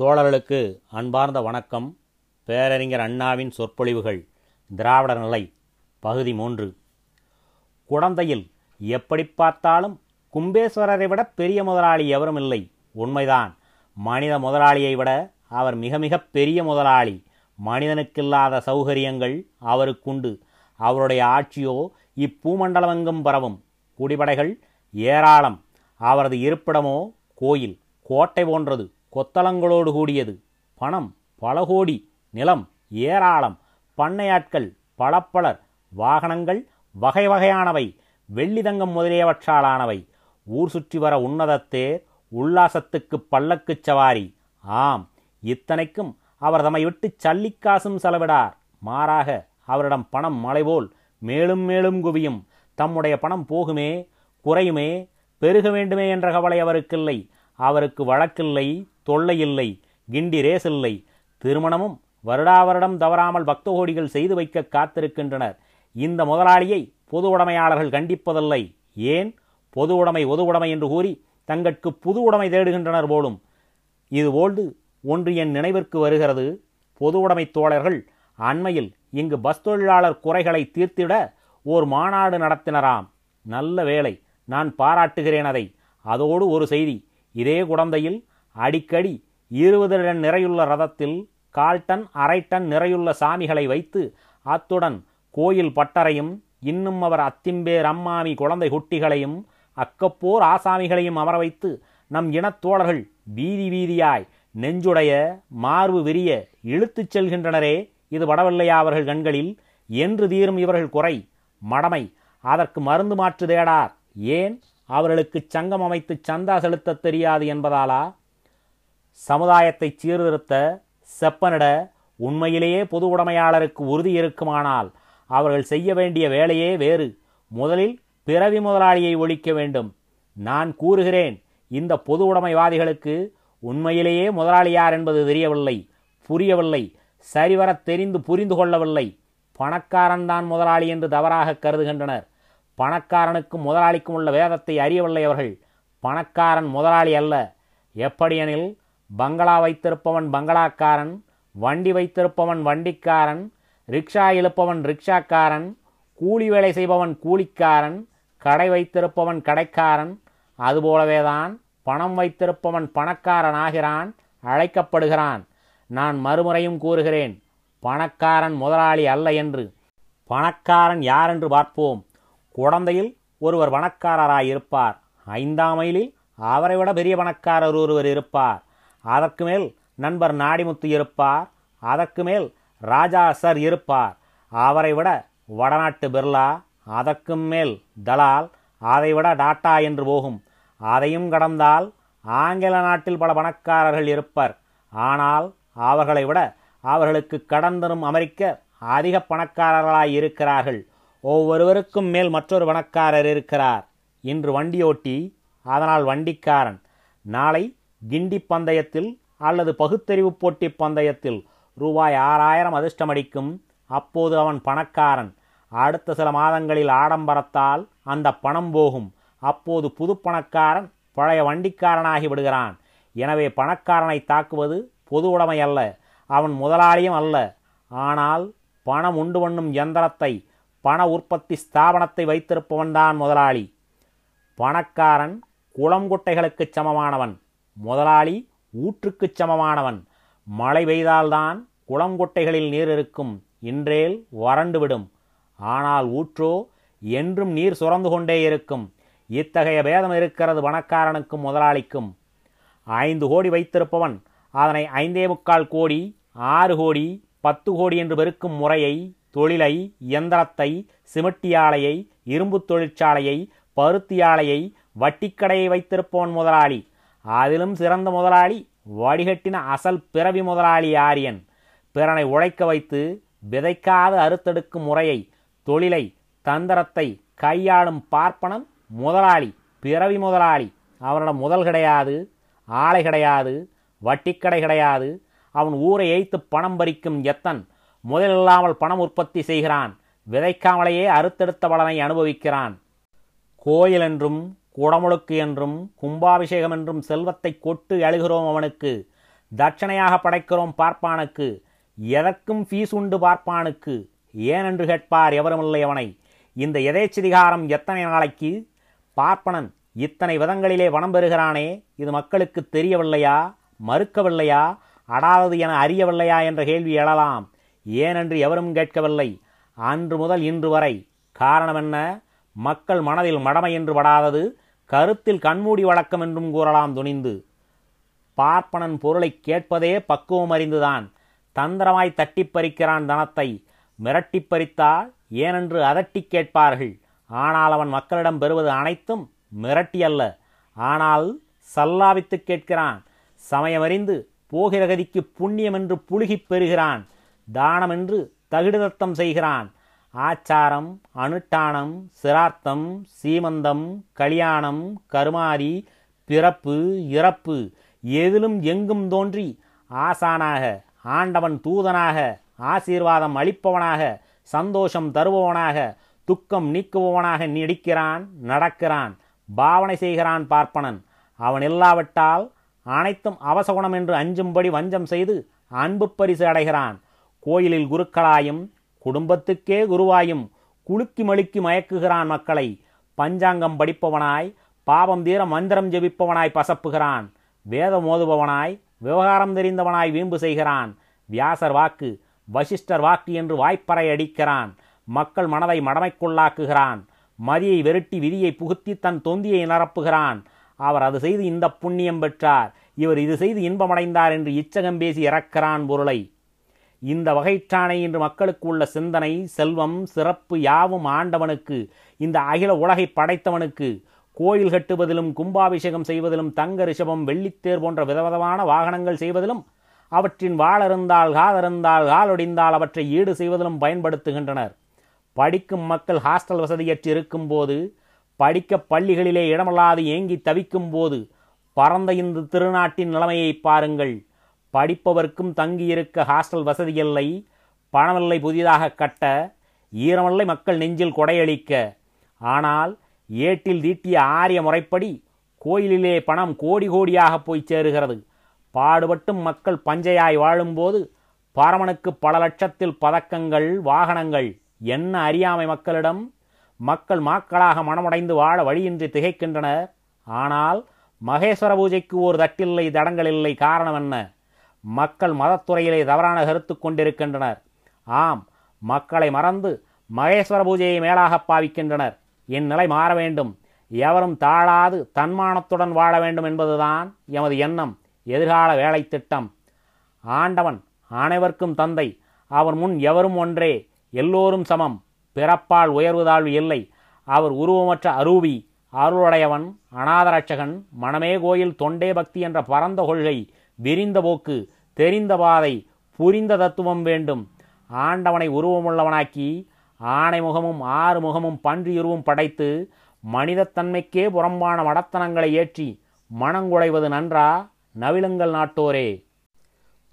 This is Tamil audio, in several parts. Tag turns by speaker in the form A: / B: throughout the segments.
A: தோழர்களுக்கு அன்பார்ந்த வணக்கம். பேரறிஞர் அண்ணாவின் சொற்பொழிவுகள் திராவிடர் நிலை பகுதி மூன்று. குடந்தையில் எப்படி பார்த்தாலும் கும்பேஸ்வரரை விட பெரிய முதலாளி எவரும் இல்லை. உண்மைதான். மனித முதலாளியை விட அவர் மிக மிக பெரிய முதலாளி. மனிதனுக்கில்லாத சௌகரியங்கள் அவருக்குண்டு. அவருடைய ஆட்சியோ இப்பூமண்டலமெங்கும் பரவும். குடிபடைகள் ஏராளம். அவரது இருப்பிடமோ கோயில் கோட்டை போன்றது. கொத்தளங்களோடு கூடியது. பணம் பல கோடி நிலம் ஏராளம் பண்ணையாட்கள் பலப்பலர் வாகனங்கள் வகை வகையானவை வெள்ளிதங்கம் முதலியவற்றாலானவை. ஊர் சுற்றி வர உன்னதத்தேர் உல்லாசத்துக்கு பல்லக்குச் சவாரி. ஆம் இத்தனைக்கும் அவர் தம்மை விட்டு சல்லிக்காசும் செலவிடார். மாறாக அவரிடம் பணம் மலைபோல் மேலும் மேலும் குவியும். தம்முடைய பணம் போகுமே குறையுமே பெருக வேண்டுமே என்ற கவலை அவருக்கில்லை. அவருக்கு வழக்கில்லை தொல்லையில்லை கிண்டி ரேசில்லை. திருமணமும் வருடா வருடம் தவறாமல் பக்தகோடிகள் செய்து வைக்க காத்திருக்கின்றனர். இந்த முதலாளியை பொது உடைமையாளர்கள் கண்டிப்பதில்லை. ஏன்? பொது உடைமை ஒது உடைமை என்று கூறி தங்கட்கு புது உடைமை தேடுகின்றனர் போலும். இதுபோல்து ஒன்று என் நினைவிற்கு வருகிறது. பொது உடைமை தோழர்கள் அண்மையில் இங்கு பஸ் தொழிலாளர் குறைகளை தீர்த்திட ஓர் மாநாடு நடத்தினராம். நல்ல வேலை நான் பாராட்டுகிறேன் அதை. அதோடு ஒரு செய்தி. இதே குடந்தையில் அடிக்கடி இருபது டன் நிறையுள்ள ரதத்தில் கால் டன் அரை டன் நிறையுள்ள சாமிகளை வைத்து அத்துடன் கோயில் பட்டறையும் இன்னும் அவர் அத்திம்பேர் அம்மாமி குழந்தை குட்டிகளையும் அக்கப்போர் ஆசாமிகளையும் அமர வைத்து நம் இனத்தோழர்கள் வீதி வீதியாய் நெஞ்சுடைய மார்பு விரிய இழுத்துச் செல்கின்றனரே இது வடவல்லையா அவர்கள் கண்களில் என்று தீரும் இவர்கள் குறை மடமை அதற்கு மருந்து மாற்று தேடார் ஏன்? அவர்களுக்கு சங்கம் அமைத்து சந்தா செலுத்தத் தெரியாது என்பதாலா? சமுதாயத்தை சீர்திருத்த செப்பனிட உண்மையிலேயே பொது உடைமையாளருக்கு உறுதி இருக்குமானால் அவர்கள் செய்ய வேண்டிய வேலையே வேறு. முதலில் பிறவி முதலாளியை ஒழிக்க வேண்டும். நான் கூறுகிறேன் இந்த பொது உடைமைவாதிகளுக்கு உண்மையிலேயே முதலாளியார் என்பது தெரியவில்லை புரியவில்லை சரிவர தெரிந்து புரிந்து கொள்ளவில்லை. பணக்காரன்தான் முதலாளி என்று தவறாக கருதுகின்றனர். பணக்காரனுக்கும் முதலாளிக்கும் உள்ள வேதத்தை அறியவில்லை அவர்கள். பணக்காரன் முதலாளி அல்ல. எப்படியெனில் பங்களா வைத்திருப்பவன் பங்களாக்காரன் வண்டி வைத்திருப்பவன் வண்டிக்காரன் ரிக்ஷா இழுப்பவன் ரிக்ஷாக்காரன் கூலி வேலை செய்பவன் கூலிக்காரன் கடை வைத்திருப்பவன் கடைக்காரன் அதுபோலவேதான் பணம் வைத்திருப்பவன் பணக்காரன் ஆகிறான் அழைக்கப்படுகிறான். நான் மறுமுறையும் கூறுகிறேன் பணக்காரன் முதலாளி அல்ல என்று. பணக்காரன் யார் என்று பார்ப்போம். குழந்தையில் ஒருவர் பணக்காரராயிருப்பார் ஐந்தாம் மைலில் அவரை விட பெரிய பணக்காரர் ஒருவர் இருப்பார். அதற்கு மேல் நண்பர் நாடிமுத்து இருப்பார். அதற்கு மேல் ராஜா சர் இருப்பார். அவரை விட வடநாட்டு பிர்லா அதற்கும் மேல் தலால் அதை விட டாட்டா என்று போகும். அதையும் கடந்தால் ஆங்கில நாட்டில் பல பணக்காரர்கள் இருப்பர். ஆனால் அவர்களை விட அவர்களுக்கு கடந்தரும் அமெரிக்க அதிக பணக்காரர்களாய் இருக்கிறார்கள் ஒவ்வொருவருக்கும் மேல் மற்றொரு பணக்காரர் இருக்கிறார். இன்று வண்டியோட்டி அதனால் வண்டிக்காரன். நாளை கிண்டி பந்தயத்தில் அல்லது பகுத்தறிவு போட்டி பந்தயத்தில் ரூபாய் ஆறாயிரம் அதிர்ஷ்டமடிக்கும் அப்போது அவன் பணக்காரன். அடுத்த சில மாதங்களில் ஆடம்பரத்தால் அந்த பணம் போகும். அப்போது புது பணக்காரன் பழைய வண்டிக்காரனாகி விடுகிறான். எனவே பணக்காரனை தாக்குவது பொது உடைமை அல்ல. அவன் முதலாளியும் அல்ல. ஆனால் பணம் உண்டு பண்ணும் எந்திரத்தை பண உற்பத்தி ஸ்தாபனத்தை வைத்திருப்பவன்தான் முதலாளி. பணக்காரன் குளங்குட்டைகளுக்கு சமமானவன். முதலாளி ஊற்றுக்குச் சமமானவன். மழை பெய்தால்தான் குளங்குட்டைகளில் நீர் இருக்கும். இன்றேல் வறண்டுவிடும் ஆனால் ஊற்றோ என்றும் நீர் சுரந்து கொண்டே இருக்கும். இத்தகைய பேதம் இருக்கிறது பணக்காரனுக்கும் முதலாளிக்கும். ஐந்து கோடி வைத்திருப்பவன். அதனை ஐந்தே முக்கால் கோடி ஆறு கோடி பத்து கோடி என்று பெருக்கும் முறையை தொழிலை இயந்திரத்தை சிமிட்டியாலையை இரும்பு இரும்புத் தொழிற்சாலையை பருத்தி ஆலையை வட்டிக்கடையை வைத்திருப்பவன் முதலாளி. அதிலும் சிறந்த முதலாளி வடிகட்டின அசல் பிறவி முதலாளி ஆரியன் பிறனை உழைக்க வைத்து விதைக்காது அறுத்தெடுக்கும் முறையை தொழிலை தந்திரத்தை கையாளும் பார்ப்பனம் முதலாளி பிறவி முதலாளி. அவனிடம் முதல் கிடையாது ஆலை கிடையாது வட்டிக்கடை கிடையாது. அவன் ஊரை ஏய்த்து பணம் பறிக்கும் எத்தன்? முதலில்லாமல் பணம் உற்பத்தி செய்கிறான். விதைக்காமலேயே அறுத்தெடுத்த பலனை அனுபவிக்கிறான். கோயில் என்றும் குடமுழுக்கு என்றும் கும்பாபிஷேகம் என்றும் செல்வத்தை கொட்டு எழுகிறோம் அவனுக்கு. தட்சணையாக படைக்கிறோம் பார்ப்பானுக்கு. எதற்கும் ஃபீஸ் உண்டு பார்ப்பானுக்கு. ஏனென்று கேட்பார் எவருமில்லை அவனை. இந்த எதேச்சதிகாரம் எத்தனை நாளைக்கு? பார்ப்பனன் இத்தனை விதங்களிலே வனம் பெறுகிறானே இது மக்களுக்கு தெரியவில்லையா? மறுக்கவில்லையா? அடாதது என அறியவில்லையா? என்ற கேள்வி எழலாம். ஏனென்று எவரும் கேட்கவில்லை. அன்று முதல் இன்று வரை. காரணம் என்ன? மக்கள் மனதில் மடமை என்று படாதது கருத்தில் கண்மூடி வழக்கம் என்றும் கூறலாம் துணிந்து. பார்ப்பனன் பொருளை கேட்பதே பக்குவம் அறிந்துதான். தந்திரமாய் தட்டிப் பறிக்கிறான் தனத்தை. மிரட்டிப் பறித்தால் ஏனென்று அதட்டிக் கேட்பார்கள். ஆனால் அவன் மக்களிடம் பெறுவது அனைத்தும் மிரட்டி அல்ல. ஆனால் சல்லாவித்துக் கேட்கிறான். சமயமறிந்து போகிற கதிக்கு புண்ணியம் என்று புழுகிப் பெறுகிறான். தானம் என்று தகிடுதத்தம் செய்கிறான். ஆச்சாரம் அனுட்டானம் சிரார்த்தம் சீமந்தம் கல்யாணம் கருமாதி பிறப்பு இறப்பு எதிலும் எங்கும் தோன்றி ஆசானாக ஆண்டவன் தூதனாக ஆசீர்வாதம் அளிப்பவனாக சந்தோஷம் தருபவனாக துக்கம் நீக்குபவனாக நடிக்கிறான் நடக்கிறான் பாவனை செய்கிறான் பார்ப்பனன். அவன் இல்லாவிட்டால் அனைத்தும் அவசகுணம் என்று அஞ்சும்படி வஞ்சம் செய்து அன்பு பரிசு அடைகிறான். கோயிலில் குருக்களாயும் குடும்பத்துக்கே குருவாயும் குலுக்கி மழுக்கி மயக்குகிறான் மக்களை. பஞ்சாங்கம் படிப்பவனாய் பாவம் தீர மந்திரம் ஜெபிப்பவனாய் பசப்புகிறான். வேதம் ஓதுபவனாய் விவகாரம் தெரிந்தவனாய் வீம்பு செய்கிறான். வியாசர் வாக்கு வசிஷ்டர் வாக்கு என்று வாய்ப்பறை அடிக்கிறான். மக்கள் மனதை மடமைக்குள்ளாக்குகிறான். மதியை வெருட்டி விதியை புகுத்தி தன் தொந்தியை நிரப்புகிறான். அவர் அது செய்து இந்த புண்ணியம் பெற்றார். இவர் இது செய்து இன்பமடைந்தார் என்று இச்சகம் பேசி இறக்கிறான் பொருளை. இந்த வகைற்றானை இன்று மக்களுக்கு உள்ள சிந்தனை செல்வம் சிறப்பு யாவும் ஆண்டவனுக்கு இந்த அகில உலகை படைத்தவனுக்கு கோயில் கட்டுவதிலும் கும்பாபிஷேகம் செய்வதிலும் தங்க ரிஷபம் வெள்ளித்தேர் போன்ற விதவிதமான வாகனங்கள் செய்வதிலும் அவற்றின் வாழறிந்தால் காதறிந்தால் காலொடிந்தால் அவற்றை ஈடு செய்வதிலும் பயன்படுத்துகின்றனர். படிக்கும் மக்கள் ஹாஸ்டல் வசதியற்று இருக்கும்போது படிக்க பள்ளிகளிலே இடமல்லாது ஏங்கி தவிக்கும் போது பரந்த இந்த திருநாட்டின் நிலைமையை பாருங்கள். படிப்பவர்க்கும் தங்கியிருக்க ஹாஸ்டல் வசதியில்லை பணமில்லை புதிதாக கட்ட ஈரமில்லை மக்கள் நெஞ்சில் கொடையளிக்க. ஆனால் ஏட்டில் தீட்டிய ஆரிய முறைப்படி கோயிலிலே பணம் கோடி கோடியாக போய் சேருகிறது. பாடுபட்டும் மக்கள் பஞ்சையாய் வாழும்போது பரமனுக்கு பல லட்சத்தில் பதக்கங்கள் வாகனங்கள். என்ன அறியாமை மக்களிடம்? மக்கள் மாக்களாக மனமுடைந்து வாழ வழியின்றி திகைக்கின்றனர். ஆனால் மகேஸ்வர பூஜைக்கு ஒரு தட்டில்லை தடங்கள் இல்லை காரணம் என்ன? மக்கள் மதத்துறையிலே தவறான கருத்து கொண்டிருக்கின்றனர். ஆம் மக்களை மறந்து மகேஸ்வர பூஜையை மேலாக பாவிக்கின்றனர். என் நிலை மாற வேண்டும். எவரும் தாழாது தன்மானத்துடன் வாழ வேண்டும் என்பதுதான் எமது எண்ணம் எதிர்கால வேலை திட்டம். ஆண்டவன் அனைவருக்கும் தந்தை. அவர் முன் எவரும் ஒன்றே. எல்லோரும் சமம். பிறப்பால் உயர்வு தாழ்வு இல்லை. அவர் உருவமற்ற அரூபி அருளுடையவன் அநாதரட்சகன் மனமே கோயில் தொண்டே பக்தி என்ற பரந்த கொள்கை. விரிந்த போக்கு தெரிந்த பாதை புரிந்த தத்துவம் வேண்டும். ஆண்டவனை உருவமுள்ளவனாக்கி ஆணை முகமும் ஆறு முகமும் பன்றியுருவும் படைத்து மனிதத்தன்மைக்கே புறம்பான மடத்தனங்களை ஏற்றி மனங்குடைவது நன்றா? நவிலுங்கள் நாட்டோரே.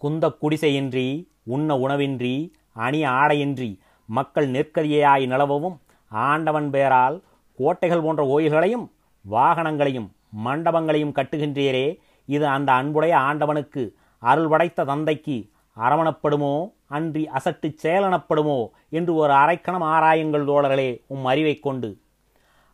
A: குந்த குடிசையின்றி உண்ண உணவின்றி அணிய ஆடையின்றி மக்கள் நெற்கதியாய் நிலவவும் ஆண்டவன் பெயரால் கோட்டைகள் போன்ற கோயில்களையும் வாகனங்களையும் மண்டபங்களையும் கட்டுகின்றீரே. இது அந்த அன்புடைய ஆண்டவனுக்கு அருள் படைத்த தந்தைக்கு அரவணப்படுமோ? அன்றி அசட்டு செயலனப்படுமோ? என்று ஒரு அரைக்கணம் ஆராயுங்கள் தோழர்களே உம் அறிவை கொண்டு.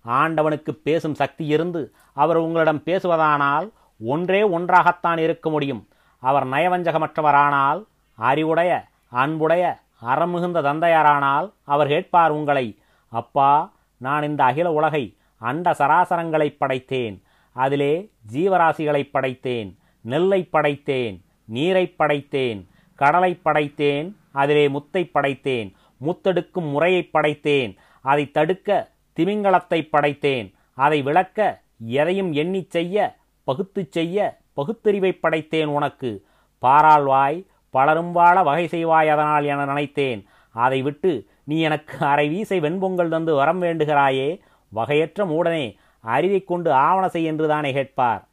A: ஆண்டவனுக்கு பேசும் சக்தி இருந்து அவர் உங்களிடம் பேசுவதானால் ஒன்றே ஒன்றாகத்தான் இருக்க முடியும். அவர் நயவஞ்சகமற்றவரானால் அறிவுடைய அன்புடைய அறமிகுந்த தந்தையாரானால் அவர் கேட்பார் உங்களை அப்பா நான் இந்த அகில உலகை அண்ட சராசரங்களை படைத்தேன். அதிலே ஜீவராசிகளை படைத்தேன் நெல்லை படைத்தேன் நீரை படைத்தேன் கடலை படைத்தேன் அதிலே முத்தை படைத்தேன் முத்தெடுக்கும் முறையை படைத்தேன் அதை தடுக்க திமிங்கலத்தை படைத்தேன் அதை விளக்க எதையும் எண்ணிச் செய்ய பகுத்துச் செய்ய பகுத்தறிவை படைத்தேன் உனக்கு. பாராள்வாய் பலரும் வாழ வகை செய்வாய் அதனால் என நினைத்தேன். அதை விட்டு நீ எனக்கு அரை வீசை வெண்பொங்கல் தந்து வரம் வேண்டுகிறாயே வகையற்ற மூடனே அறிவை கொண்டு ஆவண செய் என்று தானே கேட்பார்.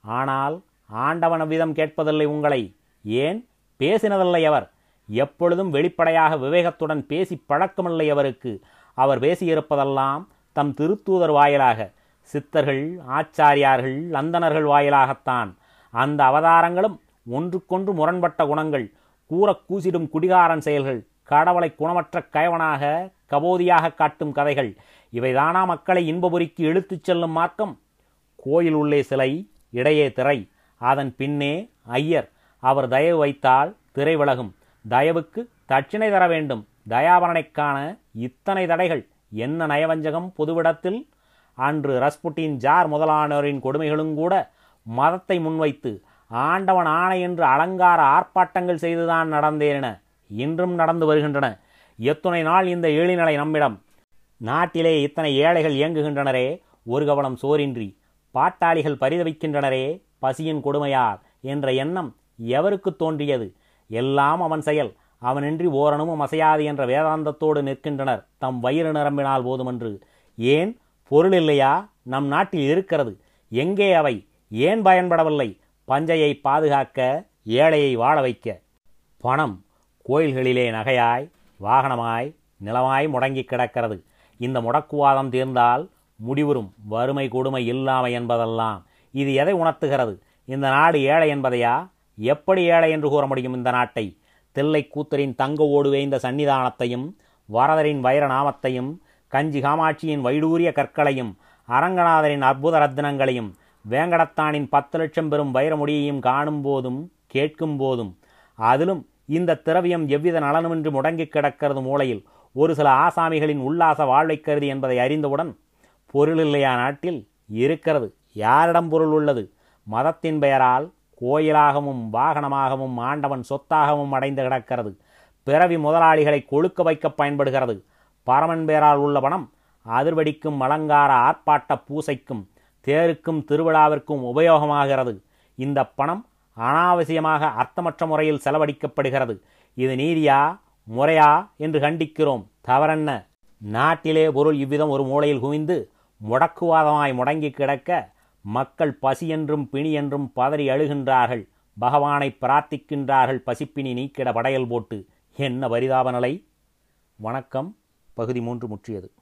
A: ஆனால் ஆண்டவன் விதம் கேட்பதில்லை உங்களை. ஏன்? பேசினதில்லை அவர். எப்பொழுதும் வெளிப்படையாக விவேகத்துடன் பேசி பழக்கமில்லை அவருக்கு. அவர் பேசியிருப்பதெல்லாம் தம் திருத்தூதர் வாயிலாக சித்தர்கள் ஆச்சாரியார்கள் அந்தணர்கள் வாயிலாகத்தான். அந்த அவதாரங்களும் ஒன்றுக்கொன்று முரண்பட்ட குணங்கள் கூறக் கூசிடும் குடிகாரன் செயல்கள் கடவுளை குணமற்ற கயவனாக கபோதியாக காட்டும் கதைகள் இவைதானா மக்களை இன்பபுரிக்கு இழுத்துச் செல்லும் மார்க்கம்? கோயில் உள்ளே சிலை இடையே திரை. அதன் பின்னே ஐயர். அவர் தயவு வைத்தால் திரை விலகும். தயவுக்கு தட்சிணை தர வேண்டும். தயாபரனைக்கான இத்தனை தடைகள். என்ன நயவஞ்சகம் பொதுவிடத்தில்? அன்று ரஸ்புட்டின் ஜார் முதலானோரின் கொடுமைகளும் கூட மதத்தை முன்வைத்து ஆண்டவன் ஆணை என்று அலங்கார ஆர்ப்பாட்டங்கள் செய்துதான் நடந்தேன இன்றும் நடந்து வருகின்றன. எத்துணை நாள் இந்த ஏழிநிலை நம்மிடம். நாட்டிலே இத்தனை ஏழைகள் இயங்குகின்றனரே ஒரு கவனம் சோரின்றி பாட்டாளிகள் பரிதவிக்கின்றனரே பசியின் கொடுமையார் என்ற எண்ணம் எவருக்கு தோன்றியது? எல்லாம் அவன் செயல் அவனின்றி ஓரணுமும் அசையாது என்ற வேதாந்தத்தோடு நிற்கின்றனர் தம் வயிறு நிரம்பினால் போதுமென்று. ஏன்? பொருள் இல்லையா? நம் நாட்டில் இருக்கிறது. எங்கே அவை? ஏன் பயன்படவில்லை? பஞ்சையை பாதுகாக்க ஏழையை வாழ வைக்க. பணம் கோயில்களிலே நகையாய் வாகனமாய் நிலமாய் முடங்கி கிடக்கிறது. இந்த முடக்குவாதம் தீர்ந்தால் முடிவரும் வறுமை கொடுமை இல்லாமை என்பதெல்லாம். இது எதை உணர்த்துகிறது? இந்த நாடு ஏழை என்பதையா? எப்படி ஏழை என்று கூற முடியும் இந்த நாட்டை? தில்லை கூத்தரின் தங்க ஓடுவே இந்த சன்னிதானத்தையும் வரதரின் வைர நாமத்தையும் கஞ்சி காமாட்சியின் வைடூரிய கற்களையும் அரங்கநாதரின் அற்புத ரத்தினங்களையும் வேங்கடத்தானின் பத்து லட்சம் பெறும் வைரமுடியையும் காணும் போதும் கேட்கும் போதும். அதிலும் இந்த திரவியம் எவ்வித நலனுமின்றி முடங்கி கிடக்கிறது மூளையில் ஒரு சில ஆசாமிகளின் உல்லாச வாழ்வை கருதி என்பதை அறிந்தவுடன் பொருள் இல்லையா நாட்டில்? இருக்கிறது. யாரிடம் பொருள் உள்ளது? மதத்தின் பெயரால் கோயிலாகவும் வாகனமாகவும் ஆண்டவன் சொத்தாகவும் அடைந்து கிடக்கிறது. பிறவி முதலாளிகளை கொழுக்க வைக்க பயன்படுகிறது. பரமன் பெயரால் உள்ள பணம் அதிர்வடிக்கும் அலங்கார ஆர்ப்பாட்ட பூசைக்கும் தேருக்கும் திருவிழாவிற்கும் உபயோகமாகிறது. இந்த பணம் அனாவசியமாக அர்த்தமற்ற முறையில் செலவழிக்கப்படுகிறது. இது நீதியா? முறையா என்று கண்டிக்கிறோம். தவறென்ன? நாட்டிலே பொருள் இவ்விதம் ஒரு மூலையில் குவிந்து முடக்குவாதமாய் முடங்கி கிடக்க மக்கள் பசி என்றும் பிணி என்றும் பதறி அழுகின்றார்கள். பகவானை பிரார்த்திக்கின்றார்கள். பசிப்பினி நீக்கிட படையல் போட்டு. என்ன பரிதாப நிலை? வணக்கம். பகுதி மூன்று முற்றியது.